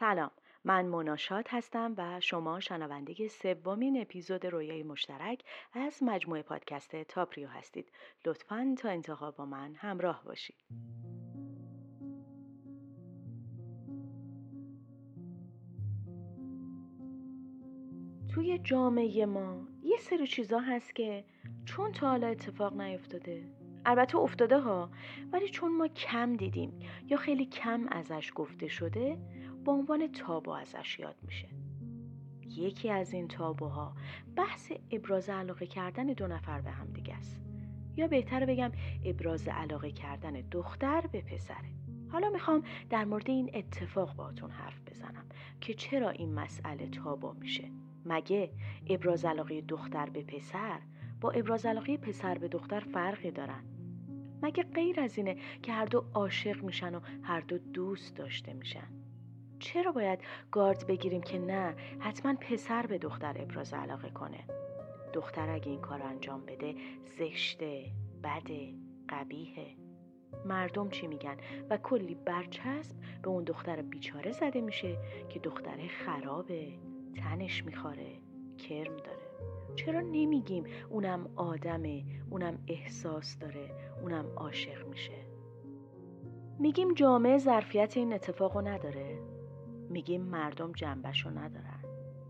سلام. من مناشات هستم و شما شنونده سومین اپیزود رویای مشترک از مجموعه پادکست تاپریو هستید. لطفا تا انتها با من همراه باشید. توی جامعه ما یه سری چیزا هست که چون تا حالا اتفاق نیفتاده البته افتاده ها ولی چون ما کم دیدیم یا خیلی کم ازش گفته شده به عنوان تابو ازش یاد میشه. یکی از این تابوها بحث ابراز علاقه کردن دو نفر به هم دیگه است. یا بهتر بگم ابراز علاقه کردن دختر به پسره حالا می‌خوام در مورد این اتفاق باهاتون حرف بزنم که چرا این مسئله تابو میشه. مگه ابراز علاقه دختر به پسر با ابراز علاقه پسر به دختر فرقی دارن؟ مگه غیر از اینه که هر دو عاشق میشن و هر دو دوست داشته میشن؟ چرا باید گارد بگیریم که نه؟ حتما پسر به دختر ابراز علاقه کنه. دختر اگه این کار انجام بده زشته بده قبیهه مردم چی میگن؟ و کلی برچسب به اون دختر بیچاره زده میشه که دختره خرابه تنش می‌خوره کرم داره. چرا نمیگیم اونم آدمه اونم احساس داره اونم عاشق میشه؟ میگیم جامعه ظرفیت این اتفاقو نداره. میگیم مردم جنبشو ندارن.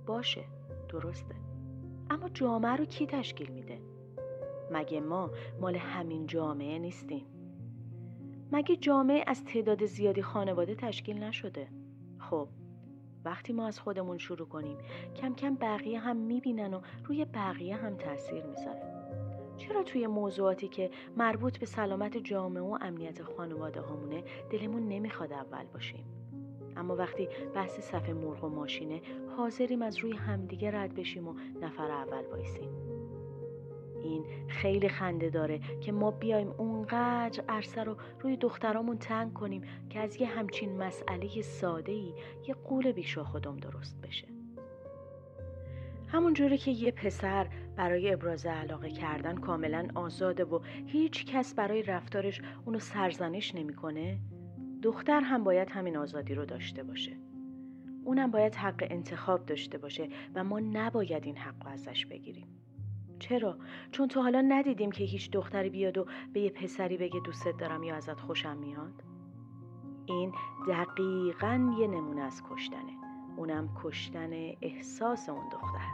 باشه درسته. اما جامعه رو کی تشکیل میده؟ مگه ما مال همین جامعه نیستیم؟ مگه جامعه از تعداد زیادی خانواده تشکیل نشده؟ خب وقتی ما از خودمون شروع کنیم کم کم بقیه هم می‌بینن و روی بقیه هم تاثیر می‌ذاره. چرا توی موضوعاتی که مربوط به سلامت جامعه و امنیت خانواده همونه دلمون نمی‌خواد اول باشیم؟ اما وقتی بحث صف مرغ و ماشینه حاضریم از روی همدیگه رد بشیم و نفر اول وایسیم این خیلی خنده داره که ما بیایم اونقدر عرصه رو روی دخترامون تنگ کنیم که از یه همچین مسئله ساده ای یه قول بیشا خودم درست بشه. همون جوری که یه پسر برای ابراز علاقه کردن کاملا آزاده و هیچ کس برای رفتارش اونو سرزنش نمی‌کنه دختر هم باید همین آزادی رو داشته باشه اونم باید حق انتخاب داشته باشه و ما نباید این حق رو ازش بگیریم چرا؟ چون تو حالا ندیدیم که هیچ دختری بیاد و به یه پسری بگه دوستت دارم یا ازت خوشم میاد؟ این دقیقا یه نمونه از کشتنه اونم کشتن احساس اون دختر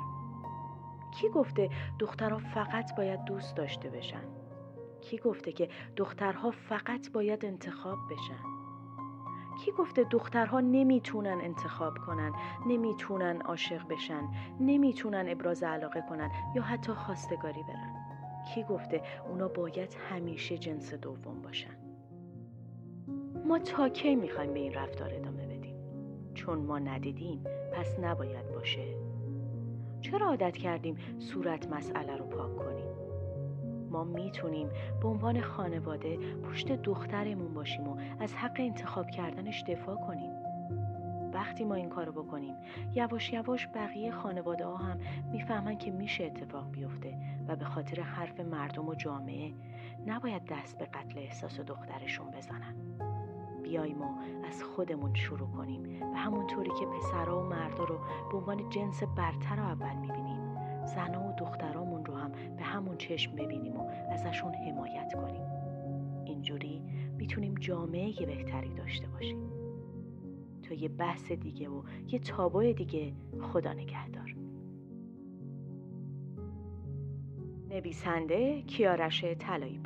کی گفته دخترها فقط باید دوست داشته بشن؟ کی گفته که دخترها فقط باید انتخاب بشن؟ کی گفته دخترها نمی‌تونن انتخاب کنن نمی‌تونن عاشق بشن نمی‌تونن ابراز علاقه کنن یا حتی خواستگاری برن؟ کی گفته اونا باید همیشه جنس دوم باشن؟ ما تا کی می‌خوایم به این رفتار ادامه بدیم؟ چون ما ندیدیم پس نباید باشه. چرا عادت کردیم صورت مسئله رو پاک کنیم؟ ما می‌تونیم به عنوان خانواده پشت دخترمون باشیم و از حق انتخاب کردنش دفاع کنیم. وقتی ما این کارو بکنیم یواش یواش بقیه خانواده ها هم می‌فهمن که میشه اتفاق بیفته و به خاطر حرف مردم و جامعه نباید دست به قتل احساس دخترشون بزنن. بیاییم و از خودمون شروع کنیم و همونطوری که پسرها و مردا رو به عنوان جنس برتر اول می‌بینیم. زنها و دخترامون رو هم به همون چشم ببینیم و ازشون حمایت کنیم. اینجوری می‌تونیم جامعه بهتری داشته باشیم. تا یه بحث دیگه و یه تابو دیگه خدا نگهدار. نویسنده کیارش طلایی